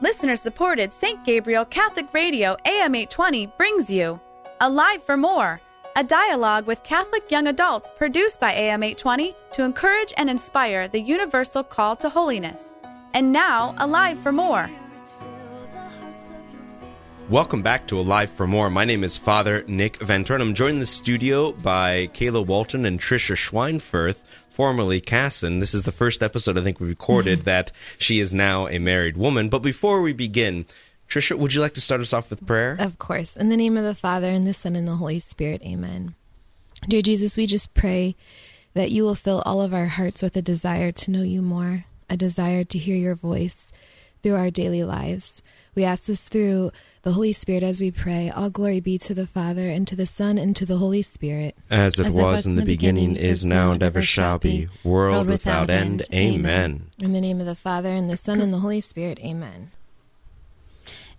Listener supported St. Gabriel Catholic Radio AM 820 brings you Alive for More, a dialogue with Catholic young adults produced by AM 820 to encourage and inspire the universal call to holiness. And now, Alive for More. Welcome back to Alive for More. My name is Father Nick Van I'm joined in the studio by Kayla Walton and Trisha Schweinfurth, formerly Casson. This is the first episode I think we recorded mm-hmm. that she is now a married woman. But before we begin, Trisha, would you like to start us off with prayer? Of course. In the name of the Father, and the Son, and the Holy Spirit. Amen. Dear Jesus, we just pray that you will fill all of our hearts with a desire to know you more, a desire to hear your voice through our daily lives. We ask this through the Holy Spirit as we pray. All glory be to the Father, and to the Son, and to the Holy Spirit. As it, as was, it was in the beginning, beginning is now, and ever shall be, world, world without, without end. end. Amen. In the name of the Father, and the Son, and the Holy Spirit. Amen.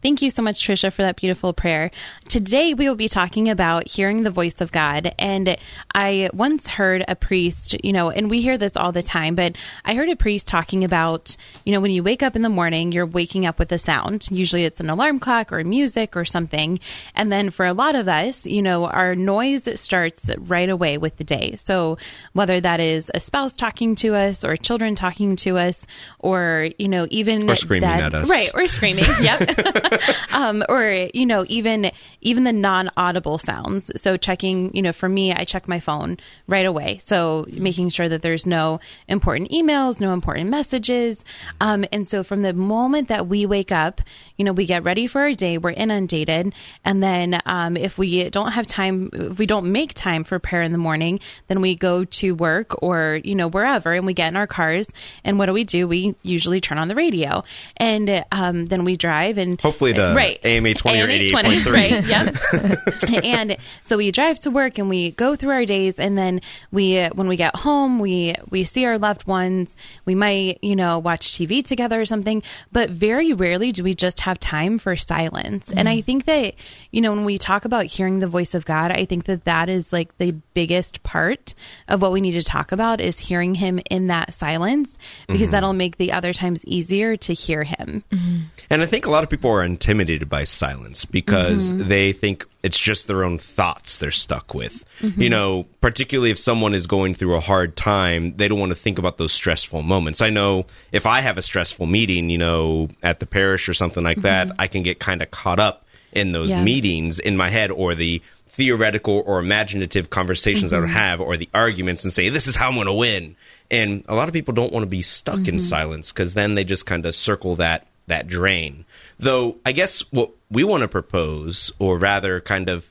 Thank you so much, Trisha, for that beautiful prayer. Today, we will be talking about hearing the voice of God. And I once heard a priest, you know, and we hear this all the time, but I heard a priest talking about, you know, when you wake up in the morning, you're waking up with a sound. Usually it's an alarm clock or music or something. And then for a lot of us, you know, our noise starts right away with the day. So whether that is a spouse talking to us or children talking to us or, you know, even or screaming that, at us. Right. Or screaming. yep. um, or you know, even even the non-audible sounds. So checking, you know, for me, I check my phone right away. So making sure that there's no important emails, no important messages, um, and so from the moment that we wake up, you know, we get ready for our day, we're inundated, and then um, if we don't have time, if we don't make time for prayer in the morning, then we go to work or you know wherever, and we get in our cars, and what do we do? We usually turn on the radio, and um, then we drive and hopefully hopefully to right. AM 820 or 88.3. Right, yep. and so we drive to work and we go through our days and then we when we get home, we we see our loved ones, we might, you know, watch TV together or something, but very rarely do we just have time for silence. Mm. And I think that, you know, when we talk about hearing the voice of God, I think that that is like the biggest part of what we need to talk about is hearing him in that silence because mm-hmm. that'll make the other times easier to hear him. Mm-hmm. And I think a lot of people are intimidated by silence because mm-hmm. they think it's just their own thoughts they're stuck with. Mm-hmm. You know, particularly if someone is going through a hard time, they don't want to think about those stressful moments. I know if I have a stressful meeting, you know, at the parish or something like mm-hmm. that, I can get kind of caught up in those yeah. meetings in my head or the theoretical or imaginative conversations mm-hmm. I would have or the arguments and say, this is how I'm going to win. And a lot of people don't want to be stuck in mm-hmm. silence because then they just kind of circle that that drain. Though I guess what we want to propose, or rather kind of,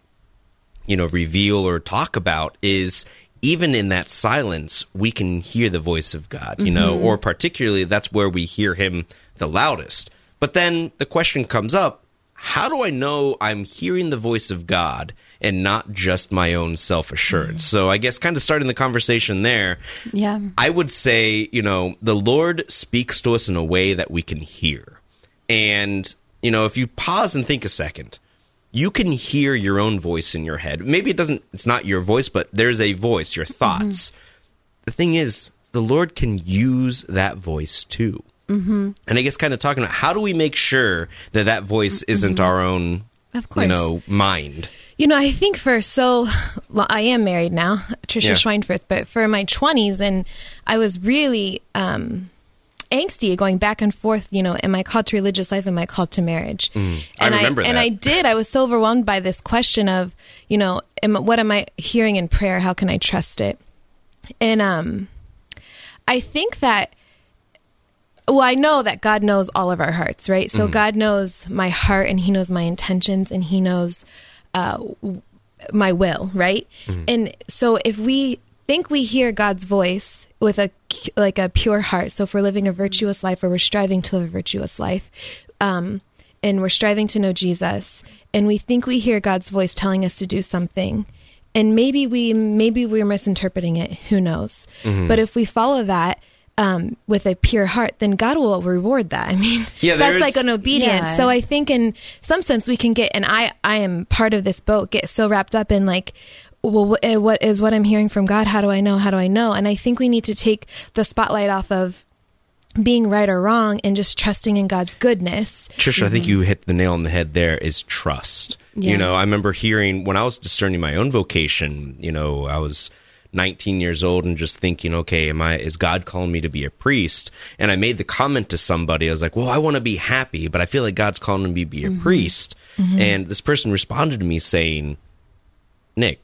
you know, reveal or talk about is even in that silence, we can hear the voice of God, you mm-hmm. know, or particularly that's where we hear him the loudest. But then the question comes up how do I know I'm hearing the voice of God and not just my own self assurance? Mm. So I guess kind of starting the conversation there. Yeah. I would say, you know, the Lord speaks to us in a way that we can hear. And, you know, if you pause and think a second, you can hear your own voice in your head. Maybe it doesn't, it's not your voice, but there's a voice, your thoughts. Mm-hmm. The thing is, the Lord can use that voice too. Mm-hmm. And I guess kind of talking about how do we make sure that that voice mm-hmm. isn't our own, of course. you know, mind. You know, I think for so, well, I am married now, Trisha yeah. Schweinfurth, but for my 20s, and I was really, um, angsty going back and forth. You know, am I called to religious life? Am I called to marriage? Mm, and I remember I, that. And I did. I was so overwhelmed by this question of, you know, am, what am I hearing in prayer? How can I trust it? And um, I think that well, I know that God knows all of our hearts, right? So mm God knows my heart and He knows my intentions and He knows uh, my will, right? mm And so if we think we hear God's voice with a like a pure heart. So if we're living a virtuous life or we're striving to live a virtuous life, um, and we're striving to know Jesus, and we think we hear God's voice telling us to do something, and maybe we maybe we're misinterpreting it. Who knows? Mm-hmm. But if we follow that. Um, with a pure heart, then God will reward that. I mean, yeah, that's like an obedience. Yeah. So I think in some sense we can get, and I, I am part of this boat, get so wrapped up in like, well, eh, what is what I'm hearing from God? How do I know? How do I know? And I think we need to take the spotlight off of being right or wrong and just trusting in God's goodness. Trisha, I think mm-hmm. you hit the nail on the head there is trust. Yeah. You know, I remember hearing when I was discerning my own vocation, you know, I was 19 years old and just thinking, okay, am I is God calling me to be a priest? And I made the comment to somebody, I was like, well, I want to be happy, but I feel like God's calling me to be a mm-hmm. priest. Mm-hmm. And this person responded to me saying, Nick,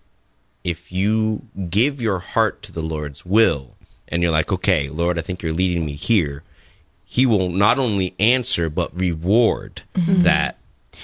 if you give your heart to the Lord's will and you're like, okay, Lord, I think you're leading me here, he will not only answer but reward that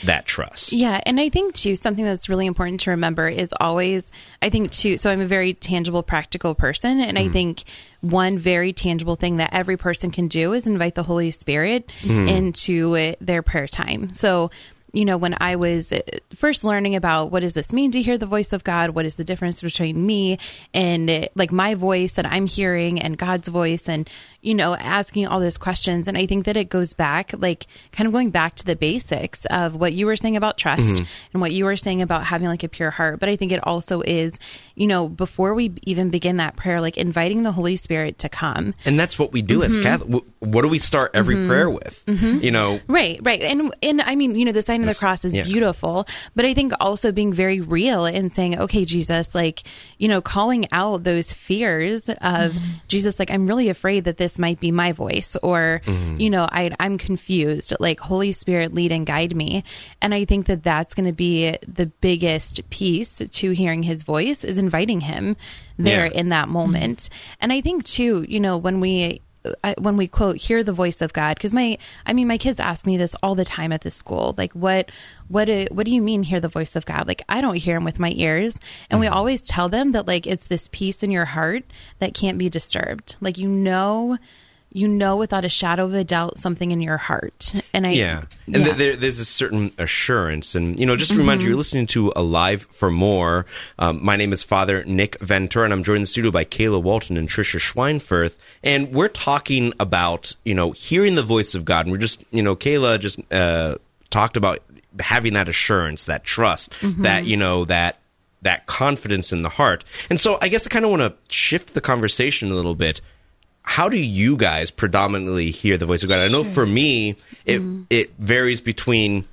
that trust. Yeah, and I think too something that's really important to remember is always I think too so I'm a very tangible practical person and I think one very tangible thing that every person can do is invite the Holy Spirit into uh, their prayer time. So you know, when I was uh, first learning about what does this mean to hear the voice of God, what is the difference between me and uh, like my voice that I'm hearing and God's voice, and you know, asking all those questions. And I think that it goes back, like, kind of going back to the basics of what you were saying about trust and what you were saying about having like a pure heart. But I think it also is, you know, before we even begin that prayer, like inviting the Holy Spirit to come. And that's what we do as Catholic. What do we start every prayer with? You know, Right, right. And and I mean, you know, the sign of the cross is yeah. beautiful, but I think also being very real and saying, okay, Jesus, like, you know, calling out those fears of mm-hmm. Jesus, like, I'm really afraid that this might be my voice, or, mm-hmm. you know, I, I'm confused. Like, Holy Spirit, lead and guide me. And I think that that's going to be the biggest piece to hearing his voice is inviting him there Yeah. in that mm-hmm. moment. And I think too, you know, when we I, when we quote hear the voice of God because my I mean my kids ask me this all the time at the school like what what do, what do you mean hear the voice of God? Like I don't hear him with my ears. And we mm-hmm. always tell them that like it's this peace in your heart that can't be disturbed. Like you know you know without a shadow of a doubt something in your heart. And I Yeah, and yeah. th- there, there's a certain assurance, and you know, just to remind you, you're listening to Alive for More. Um, my name is Father Nick Venter, and I'm joined in the studio by Kayla Walton and Trisha Schweinfurth, and we're talking about you know hearing the voice of God, and we're just you know Kayla just uh, talked about having that assurance, that trust, that you know that that confidence in the heart, and so I guess I kind of want to shift the conversation a little bit how do you guys predominantly hear the voice of God? I know for me, it mm-hmm. it varies between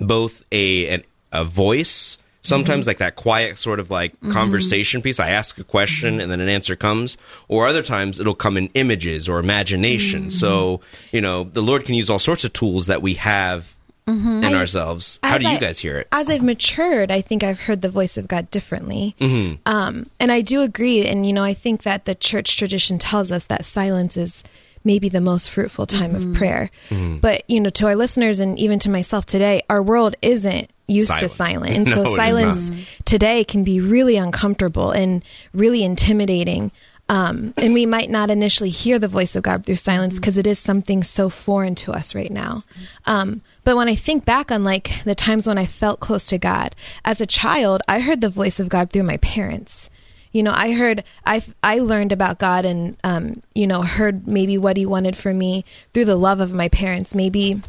both a an, a voice, sometimes mm-hmm. like that quiet sort of like mm-hmm. conversation piece. I ask a question and then an answer comes, or other times it'll come in images or imagination. So you know, the Lord can use all sorts of tools that we have in ourselves. How As do you I- guys hear it? As I've matured, I think I've heard the voice of God differently. Mm-hmm. Um, and I do agree. And, you know, I think that the church tradition tells us that silence is maybe the most fruitful time of prayer. Mm-hmm. But, you know, to our listeners and even to myself today, our world isn't used Silence. to silence. And No, so silence today can be really uncomfortable and really intimidating. Um, and we might not initially hear the voice of God through silence because it is something so foreign to us right now. Um, but when I think back on like the times when I felt close to God as a child, I heard the voice of God through my parents. You know, I heard, I, I learned about God and, um, you know, heard maybe what He wanted for me through the love of my parents. Maybe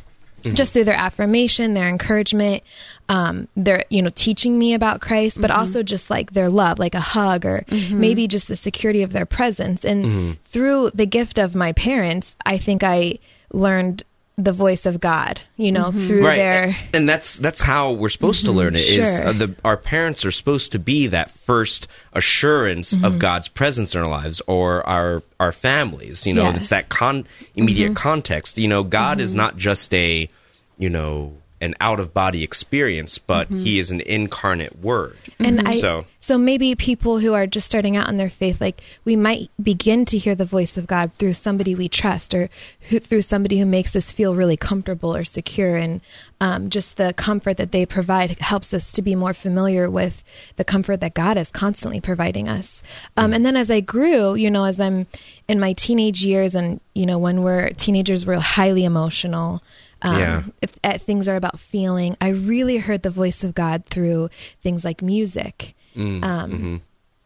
Mm-hmm. just through their affirmation, their encouragement, um, their you know teaching me about Christ, but mm-hmm. also just like their love, like a hug, or mm-hmm. maybe just the security of their presence. And through the gift of my parents, I think I learned the voice of God. You know, mm-hmm. through their and that's that's how we're supposed to learn it. Is Sure. uh, the our parents are supposed to be that first assurance of mm-hmm. God's presence in our lives, or our our families. You know, Yeah. it's that con immediate mm-hmm. context. You know, God is not just a you know an out of body experience, but He is an incarnate Word. And I So- maybe people who are just starting out in their faith, like we might begin to hear the voice of God through somebody we trust, or who, through somebody who makes us feel really comfortable or secure, and um, just the comfort that they provide helps us to be more familiar with the comfort that God is constantly providing us. Um, and then as I grew, you know, as I'm in my teenage years, and you know, when we're teenagers, we're highly emotional um, Yeah. if, uh, things are about feeling. I really heard the voice of God through things like music. Um,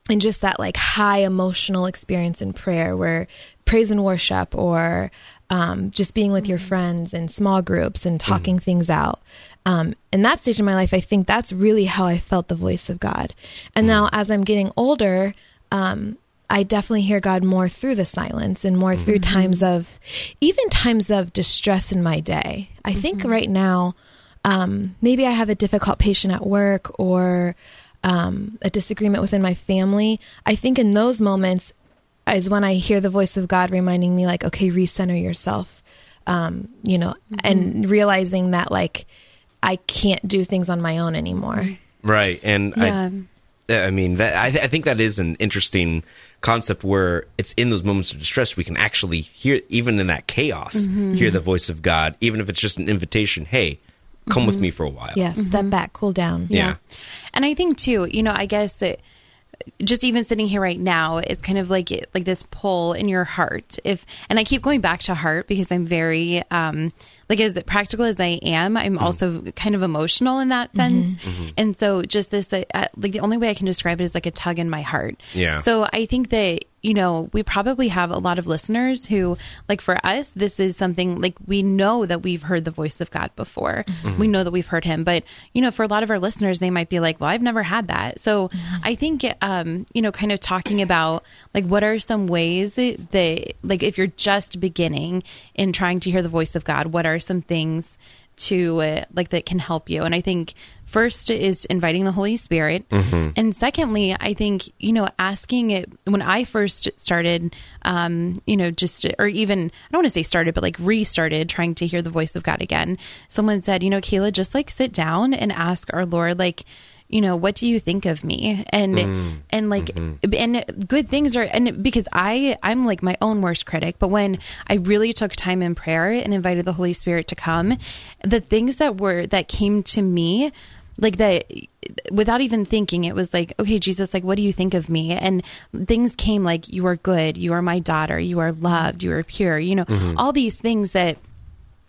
And just that like high emotional experience in prayer where praise and worship or um, just being with your friends in small groups and talking things out. Um, in that stage of my life, I think that's really how I felt the voice of God. And now as I'm getting older, um, I definitely hear God more through the silence and more through times of, even times of distress in my day. I think right now, um, maybe I have a difficult patient at work or um, a disagreement within my family. I think in those moments is when I hear the voice of God reminding me, like, okay, recenter yourself, um, you know, and realizing that, like, I can't do things on my own anymore. Right, and Yeah. I, I mean, that I, I think that is an interesting concept where it's in those moments of distress we can actually hear, even in that chaos, Mm-hmm. hear the voice of God, even if it's just an invitation. Hey, come with me for a while. Yeah, step back, cool down. Yeah. And I think too, you know, I guess it, just even sitting here right now, it's kind of like like this pull in your heart. If and I keep going back to heart because I'm very um like as practical as I am, I'm also kind of emotional in that sense. And so just this uh, uh, like the only way I can describe it is like a tug in my heart. Yeah. So I think that you know, we probably have a lot of listeners who, like for us, this is something like we know that we've heard the voice of God before. We know that we've heard him. But, you know, for a lot of our listeners, they might be like, well, I've never had that. So I think, um, you know, kind of talking about like what are some ways that, like, if you're just beginning in trying to hear the voice of God, what are some things to uh, like that can help you. And i think first is inviting the holy spirit. And secondly i think you know asking it when i first started um you know just or even i don't want to say started but like restarted trying to hear the voice of god again someone said you know kayla just like sit down and ask our lord like you know what do you think of me? And mm. and like mm-hmm. and good things are and because i i'm like my own worst critic but when i really took time in prayer and invited the holy spirit to come the things that were that came to me like that without even thinking it was like okay jesus like what do you think of me? And things came like you are good you are my daughter you are loved you are pure you know mm-hmm. all these things that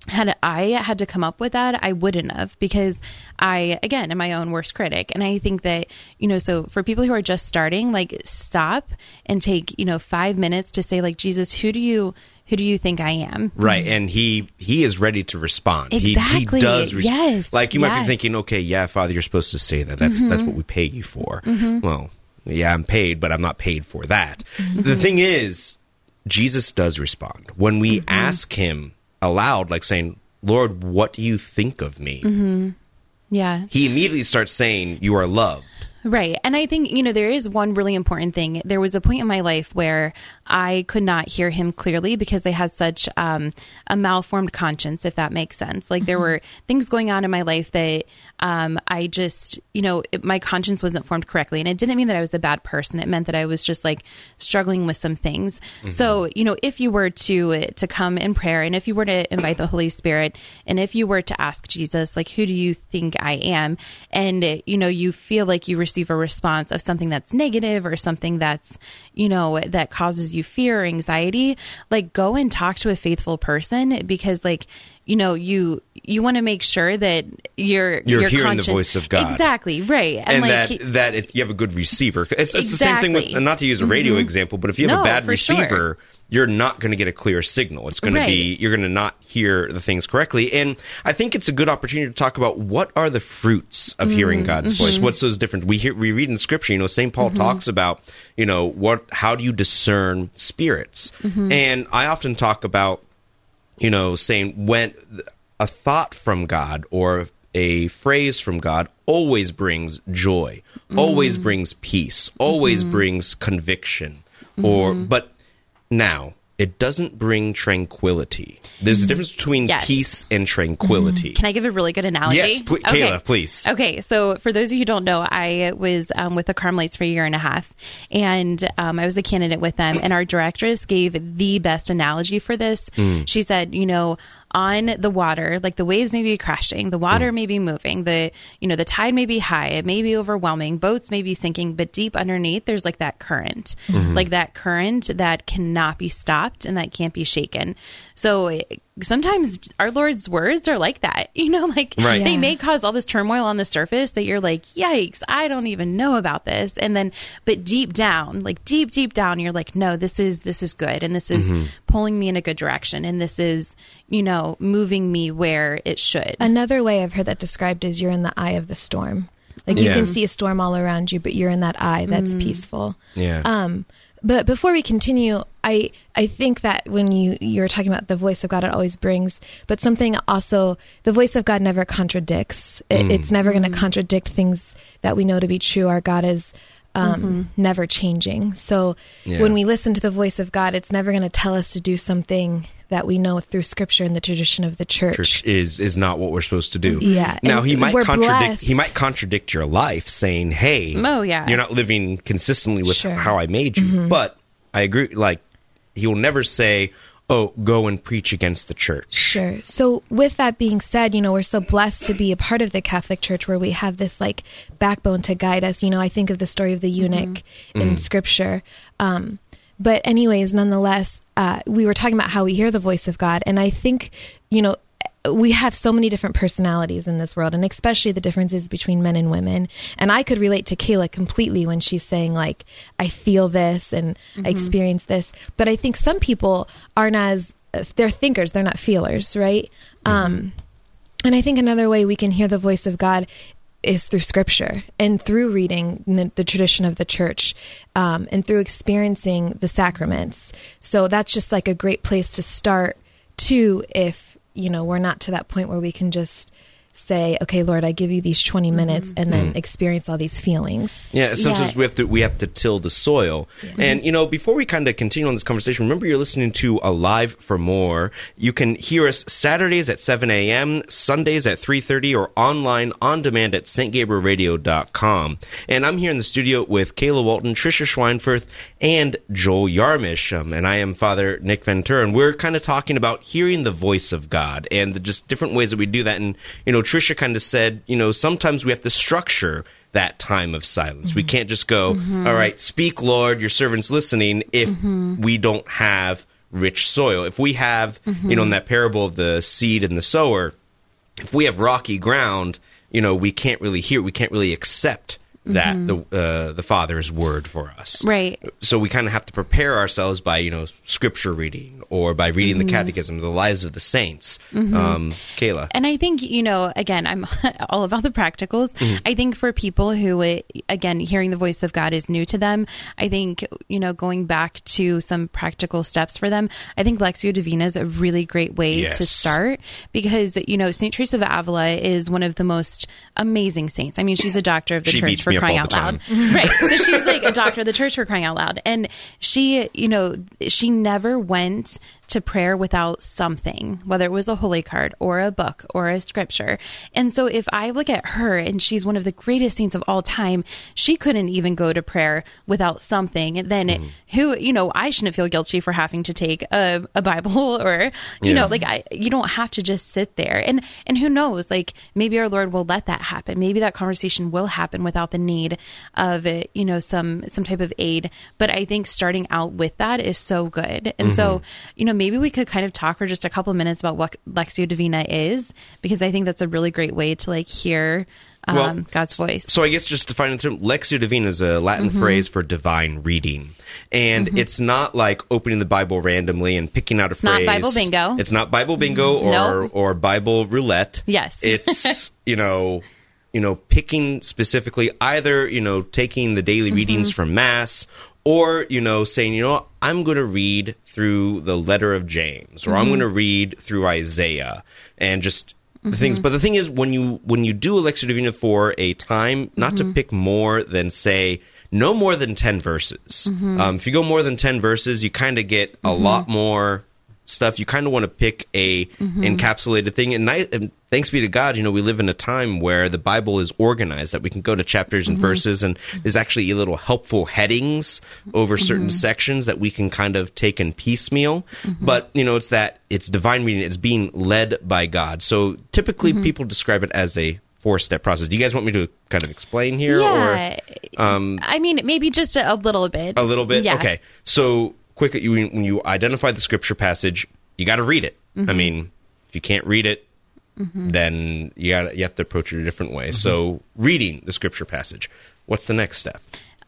had I had to come up with that, I wouldn't have because I, again, am my own worst critic. And I think that, you know, so for people who are just starting, like stop and take, you know, five minutes to say, like, Jesus, who do you, who do you think I am? Right, and he he is ready to respond. He, he does. res- Yes. like you might. Mm-hmm. be thinking, okay, yeah, Father, you're supposed to say that. That's that's what we pay you for. Well, yeah, I'm paid, but I'm not paid for that. Mm-hmm. The thing is, Jesus does respond when we Mm-hmm. ask Him aloud, like saying, "Lord, what do you think of me?" Mm-hmm. Yeah. He immediately starts saying, "You are loved." Right. And I think, you know, there is one really important thing. There was a point in my life where I could not hear him clearly because they had such um, a malformed conscience, if that makes sense. Like there were things going on in my life that um, I just, you know, it, my conscience wasn't formed correctly. And it didn't mean that I was a bad person. It meant that I was just like struggling with some things. So, you know, if you were to to come in prayer and if you were to invite the Holy Spirit and if you were to ask Jesus, like, who do you think I am? And, uh, you know, you feel like you receive a response of something that's negative or something that's, you know, that causes you fear or anxiety, like go and talk to a faithful person because like, you know, you you want to make sure that you're You're your hearing the voice of God. Exactly, right. And, and like that that it, you have a good receiver. It's, it's the same thing with Exactly. Mm-hmm. not to use a radio example, but if you have No, a bad for sure. receiver, you're not going to get a clear signal. It's going to be you're going to not hear the things correctly. And I think it's a good opportunity to talk about what are the fruits of Mm-hmm. hearing God's voice. What's those different? We hear we read in Scripture. You know, Saint Mm-hmm. Paul talks about you know what how do you discern spirits, Mm-hmm. and I often talk about you know, saying when a thought from God or a phrase from God always brings joy, always Mm-hmm. brings peace, always brings conviction. Or, Mm-hmm. but now it doesn't bring tranquility. There's a difference between Mm-hmm. Yes. peace and tranquility. Can I give a really good analogy? Yes, pl- Kayla, please. Okay, so for those of you who don't know, I was um, with the Carmelites for a year and a half, and um, I was a candidate with them. And our directress gave the best analogy for this. Mm. She said, you know, on the water, like the waves may be crashing, the water Mm. may be moving, the you know the tide may be high, it may be overwhelming, boats may be sinking, but deep underneath there's like that current, Mm-hmm. like that current that cannot be stopped and that can't be shaken. So it- sometimes our Lord's words are like that, you know, like Right. they Yeah. may cause all this turmoil on the surface that you're like, yikes, I don't even know about this. And then, but deep down, like deep, deep down, you're like, no, this is, this is good. And this is pulling me in a good direction. And this is, you know, moving me where it should. Another way I've heard that described is you're in the eye of the storm. Like you can see a storm all around you, but you're in that eye that's Mm. peaceful. Yeah. Um, But before we continue, I I think that when you you're talking about the voice of God, it always brings, but something also the voice of God never contradicts. It, mm. It's never going to mm. contradict things that we know to be true. Our God is um, mm-hmm. never changing. So Yeah. when we listen to the voice of God, it's never going to tell us to do something that we know through Scripture and the tradition of the church. church is is not what we're supposed to do. Yeah, Now and he might we're contradict blessed. he might contradict your life saying, "Hey, Oh, yeah. you're not living consistently with Sure. how I made you." Mm-hmm. But I agree like he'll never say, "Oh, go and preach against the church." Sure. So, with that being said, you know, we're so blessed to be a part of the Catholic Church where we have this like backbone to guide us. You know, I think of the story of the eunuch in Scripture. Um, but, anyways, nonetheless, uh, we were talking about how we hear the voice of God. And I think, you know, we have so many different personalities in this world, and especially the differences between men and women. And I could relate to Kayla completely when she's saying, like, I feel this and I experience this. But I think some people aren't as, they're thinkers, they're not feelers, right? Um, and I think another way we can hear the voice of God is through scripture and through reading the, the tradition of the church um, and through experiencing the sacraments. So that's just like a great place to start, too, if, you know, we're not to that point where we can just say, okay, Lord, I give you these 20 minutes and then experience all these feelings. Yeah, sometimes Yeah. we have to we have to till the soil. And you know, before we kind of continue on this conversation, remember you're listening to Alive for More. You can hear us Saturdays at 7 a.m., Sundays at 3:30, or online on demand at stgabrielradio.com. And I'm here in the studio with Kayla Walton, Trisha Schweinfurth, and Joel Yarmish. Um, and I am Father Nick Ventura, and we're kind of talking about hearing the voice of God and the just different ways that we do that. And you know, Trisha kind of said, you know, sometimes we have to structure that time of silence. We can't just go, mm-hmm. "All right, speak, Lord, your servant's listening, if mm-hmm. we don't have rich soil. If we have, you know, in mm-hmm. that parable of the seed and the sower, if we have rocky ground, you know, we can't really hear, we can't really accept that the uh, the Father's word for us. Right. So we kind of have to prepare ourselves by you know scripture reading or by reading the Catechism, the lives of the saints. Um, Kayla, And I think, you know, again, I'm all about the practicals. I think for people who, again, hearing the voice of God is new to them, I think, you know, going back to some practical steps for them, I think Lexio Divina is a really great way Yes. to start because, you know, St. Teresa of Avila is one of the most amazing saints. I mean, she's a doctor of the She church beats for crying out loud. right. So she's like a doctor of the church for crying out loud. And she, you know, she never went to prayer without something, whether it was a holy card or a book or a scripture. And so if I look at her and she's one of the greatest saints of all time, she couldn't even go to prayer without something. And then Mm-hmm. who, you know, I shouldn't feel guilty for having to take a, a Bible or, you Yeah. know, like I, you don't have to just sit there. And, and who knows, like maybe our Lord will let that happen. Maybe that conversation will happen without the need of, uh, you know, some, some type of aid. But I think starting out with that is so good. And so, Mm-hmm. you know, maybe we could kind of talk for just a couple of minutes about what Lexio Divina is, because I think that's a really great way to like hear um, Well, God's voice. So I guess just to find the term, Lexio Divina is a Latin Mm-hmm. phrase for divine reading, and it's not like opening the Bible randomly and picking out a not phrase. Bible bingo. It's not Bible bingo or Nope. or Bible roulette. Yes. it's you know you know picking specifically either you know taking the daily readings Mm-hmm. from Mass. Or you know, saying you know, I'm going to read through the letter of James, or I'm Mm-hmm. going to read through Isaiah, and just the things. Mm-hmm. But the thing is, when you when you do Lectio Divina for a time, not Mm-hmm. to pick more than say no more than ten verses. Mm-hmm. Um, if you go more than ten verses, you kind of get a lot more stuff. You kind of want to pick a Mm-hmm. encapsulated thing. And, I, and thanks be to God, you know, we live in a time where the Bible is organized that we can go to chapters Mm-hmm. and verses, and there's actually a little helpful headings over Mm-hmm. certain sections that we can kind of take in piecemeal. Mm-hmm. But you know, it's that it's divine reading. It's being led by God. So typically, Mm-hmm. people people describe it as a four step process. Do you guys want me to kind of explain here? yeah. Or um, I mean, maybe just a, a little bit. a little bit? Yeah. Okay. So quick, you, when you identify the scripture passage, you got to read it. Mm-hmm. I mean, if you can't read it, then you got you have to approach it a different way. So reading the scripture passage. What's the next step?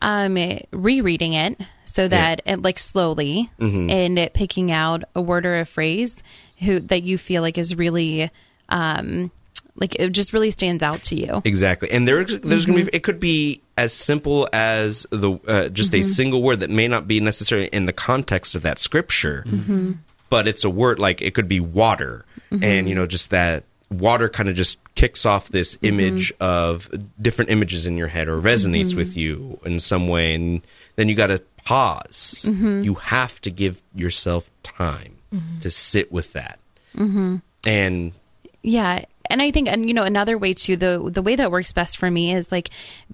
um, rereading it so that it, like slowly Mm-hmm. and it picking out a word or a phrase who that you feel like is really um, like it just really stands out to you. Exactly, and there, there's Mm-hmm. going to be. It could be as simple as the uh, just Mm-hmm. a single word that may not be necessarily in the context of that scripture, Mm-hmm. but it's a word like it could be water, and you know, just that water kind of just kicks off this Mm-hmm. image of different images in your head or resonates Mm-hmm. with you in some way, and then you got to pause. Mm-hmm. You have to give yourself time to sit with that, Mm-hmm. and Yeah. And I think, and you know, another way too, the the way that works best for me is like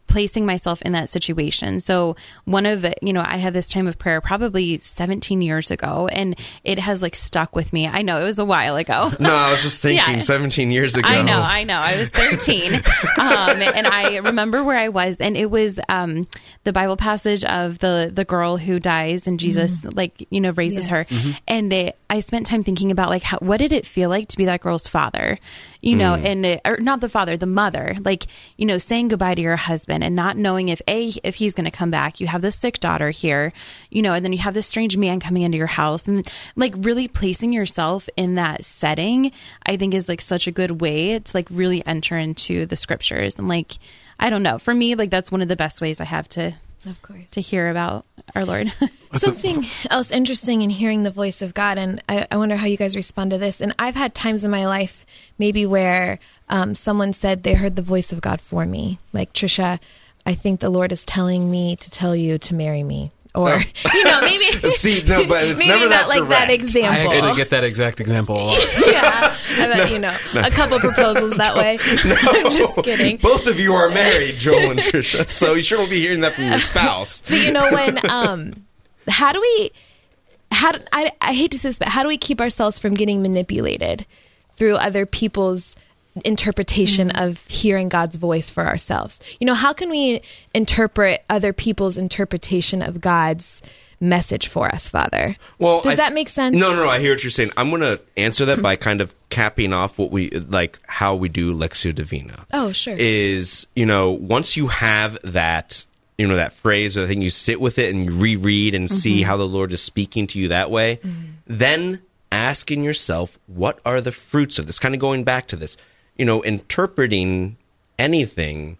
placing myself in that situation. So one of, you know, I had this time of prayer probably 17 years ago, and it has like stuck with me. I know it was a while ago. no, I was just thinking, Yeah. 17 years ago. I know, I know. I was 13. um, and I remember where I was, and it was um, the Bible passage of the, the girl who dies and Jesus, like, you know, raises her. And it, I spent time thinking about, like, how, what did it feel like to be that girl's father? You know, mm. and, it, or not the father, the mother, like, you know, saying goodbye to your husband and not knowing if A, if he's going to come back. You have this sick daughter here, you know, and then you have this strange man coming into your house and like really placing yourself in that setting, I think is like such a good way to like really enter into the scriptures. And like, I don't know, for me, like that's one of the best ways I have to, Of course. to hear about our Lord. Something else interesting in hearing the voice of God, and I, I wonder how you guys respond to this. And I've had times in my life, maybe where um, someone said they heard the voice of God for me, like Trisha. I think the Lord is telling me to tell you to marry me, or you know, maybe See, no, but it's maybe never not that like that example. I actually get that exact example a lot. yeah, I bet you know a couple proposals that way. I'm just kidding. Both of you are married, Joel and Trisha, so you sure will be hearing that from your spouse. But you know when um how do we how do, I I hate to say this but how do we keep ourselves from getting manipulated through other people's interpretation mm-hmm. of hearing God's voice for ourselves? You know, how can we interpret other people's interpretation of God's message for us, Father? Well, does I- that make sense? No, no, no. I hear what you're saying. I'm going to answer that by mm-hmm. kind of capping off what we like how we do Lexio Divina. Oh, sure. Is you know once you have that you know that phrase or the thing you sit with it and you reread and Mm-hmm. see how the Lord is speaking to you that way, mm-hmm. then asking yourself what are the fruits of this? Kind of going back to this, you know, interpreting anything.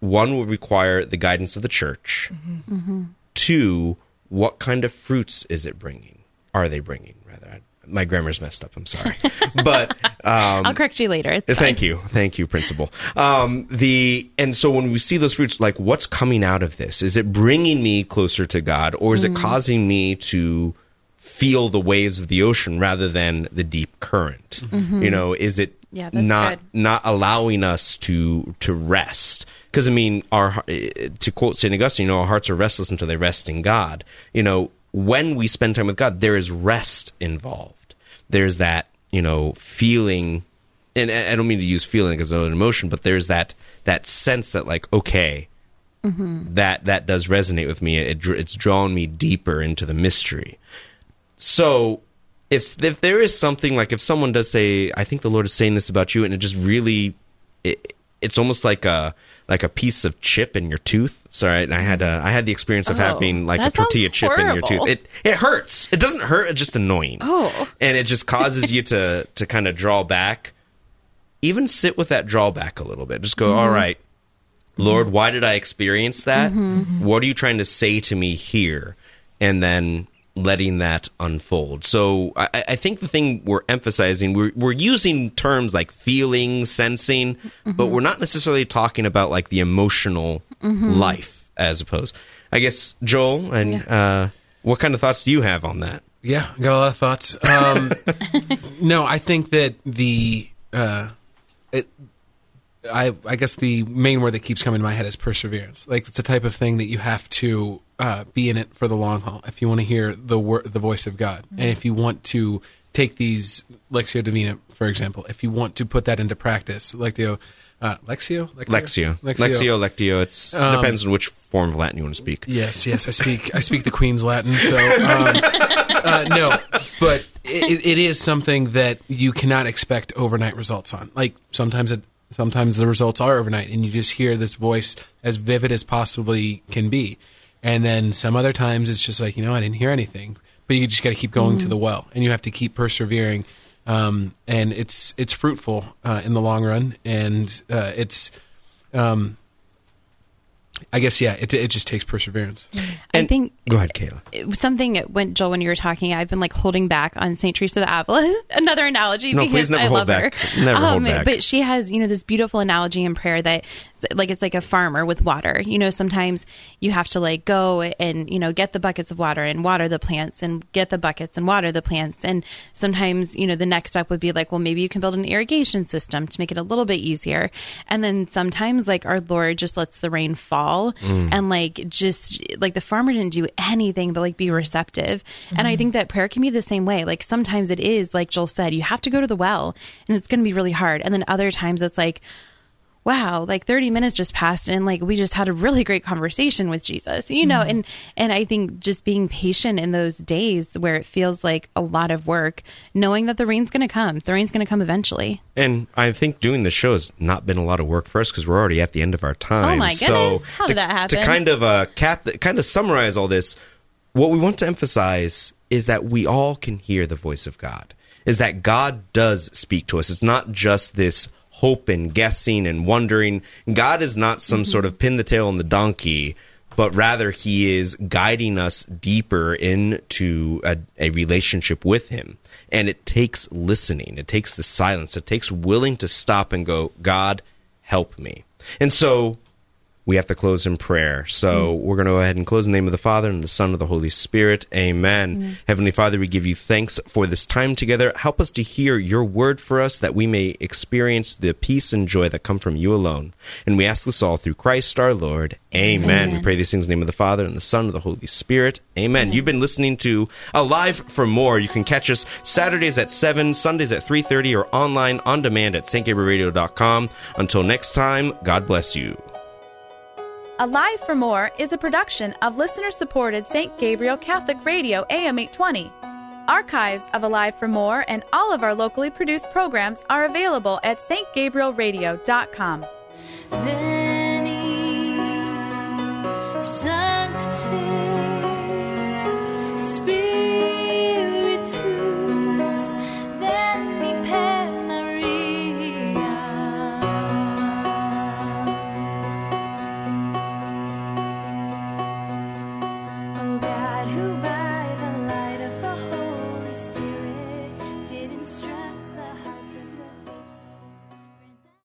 One would require the guidance of the church. Mm-hmm. Two, what kind of fruits is it bringing? Are they bringing? Rather, I, my grammar's messed up. I'm sorry, but um, I'll correct you later. It's fine. thank you, thank you, principal. Um, the and so when we see those fruits, like what's coming out of this? Is it bringing me closer to God, or is it causing me to feel the waves of the ocean rather than the deep current? You know, is it Yeah, that's not good. not allowing us to to rest? Because I mean, our to quote Saint Augustine, you know, our hearts are restless until they rest in God. You know, when we spend time with God, there is rest involved. There's that you know feeling, and I don't mean to use feeling as an emotion, but there's that that sense that like okay, mm-hmm. that that does resonate with me. It, it's drawn me deeper into the mystery. So if if there is something like if someone does say, I think the Lord is saying this about you, and it just really, it, it's almost like a like a piece of chip in your tooth. Sorry, and I had a, I had the experience of Oh, having like a tortilla chip in your tooth. It it hurts. It doesn't hurt. It's just annoying. Oh. and it just causes you to to kind of draw back. Even sit with that drawback a little bit. Just go, "All right, Lord, why did I experience that? What are you trying to say to me here? And then letting that unfold. So I, I think the thing we're emphasizing, we're, we're using terms like feeling, sensing, but we're not necessarily talking about like the emotional life as opposed. I guess, Joel, and uh, what kind of thoughts do you have on that? Yeah, I got a lot of thoughts. Um, no, I think that the uh, it, I I guess the main word that keeps coming to my head is perseverance. Like it's a type of thing that you have to uh, be in it for the long haul if you want to hear the wor- the voice of God, and if you want to take these Lexio Divina, for example, if you want to put that into practice, Lectio, uh, Lexio, Lexio. Lexio, Lectio. It's Um, depends on which form of Latin you want to speak. Yes, yes, I speak I speak the Queen's Latin, so um, uh, no, but it, it is something that you cannot expect overnight results on. Like sometimes it, sometimes the results are overnight, and you just hear this voice as vivid as possibly can be, and then some other times it's just like you know I didn't hear anything, but you just got to keep going to the well, and you have to keep persevering um, and it's it's fruitful uh, in the long run, and uh, it's. Um, I guess yeah, it it just takes perseverance. I think Go ahead, Kayla. something when Joel, when you were talking, I've been like holding back on Saint Teresa of Avila. Another analogy No, because please never I hold love her. back. Never hold um, back. But she has, you know, this beautiful analogy in prayer that, like, it's like a farmer with water. You know, sometimes you have to like go and you know get the buckets of water and water the plants and get the buckets and water the plants. And sometimes, you know, the next step would be like, well, maybe you can build an irrigation system to make it a little bit easier. And then sometimes, like, our Lord just lets the rain fall Mm. and like just like the farmer didn't do anything but like be receptive. And I mm-hmm. think that prayer can be the same way. Like sometimes it is, like Joel said, you have to go to the well and it's going to be really hard. And then other times it's like, wow, like 30 minutes just passed and like we just had a really great conversation with Jesus, you know, and, and I think just being patient in those days where it feels like a lot of work, knowing that the rain's going to come, the rain's going to come eventually. And I think doing the show has not been a lot of work for us because we're already at the end of our time. Oh my So goodness. How did to, that happen? To kind of uh, cap, kind of summarize all this, what we want to emphasize is that we all can hear the voice of God. Is that God does speak to us. It's not just this hope and guessing and wondering. God is not some mm-hmm. sort of pin the tail on the donkey, but rather He is guiding us deeper into a, a relationship with Him. And it takes listening, it takes the silence, it takes willing to stop and go, God, help me. And so we have to close in prayer. So hmm. we're going to go ahead and close in the name of the Father and the Son and the Holy Spirit. Amen. Hmm. Heavenly Father, we give you thanks for this time together. Help us to hear your word for us that we may experience the peace and joy that come from you alone. And we ask this all through Christ our Lord. Amen. We pray these things in the name of the Father and the Son and the Holy Spirit. Amen. You've been listening to Alive for More. You can catch us Saturdays at 7, Sundays at 3.30, or online on demand at stgabrielradio.com. Until next time, God bless you. Alive for More is a production of listener supported St. Gabriel Catholic Radio AM 820. Archives of Alive for More and all of our locally produced programs are available at stgabrielradio.com. Veni, Sancte.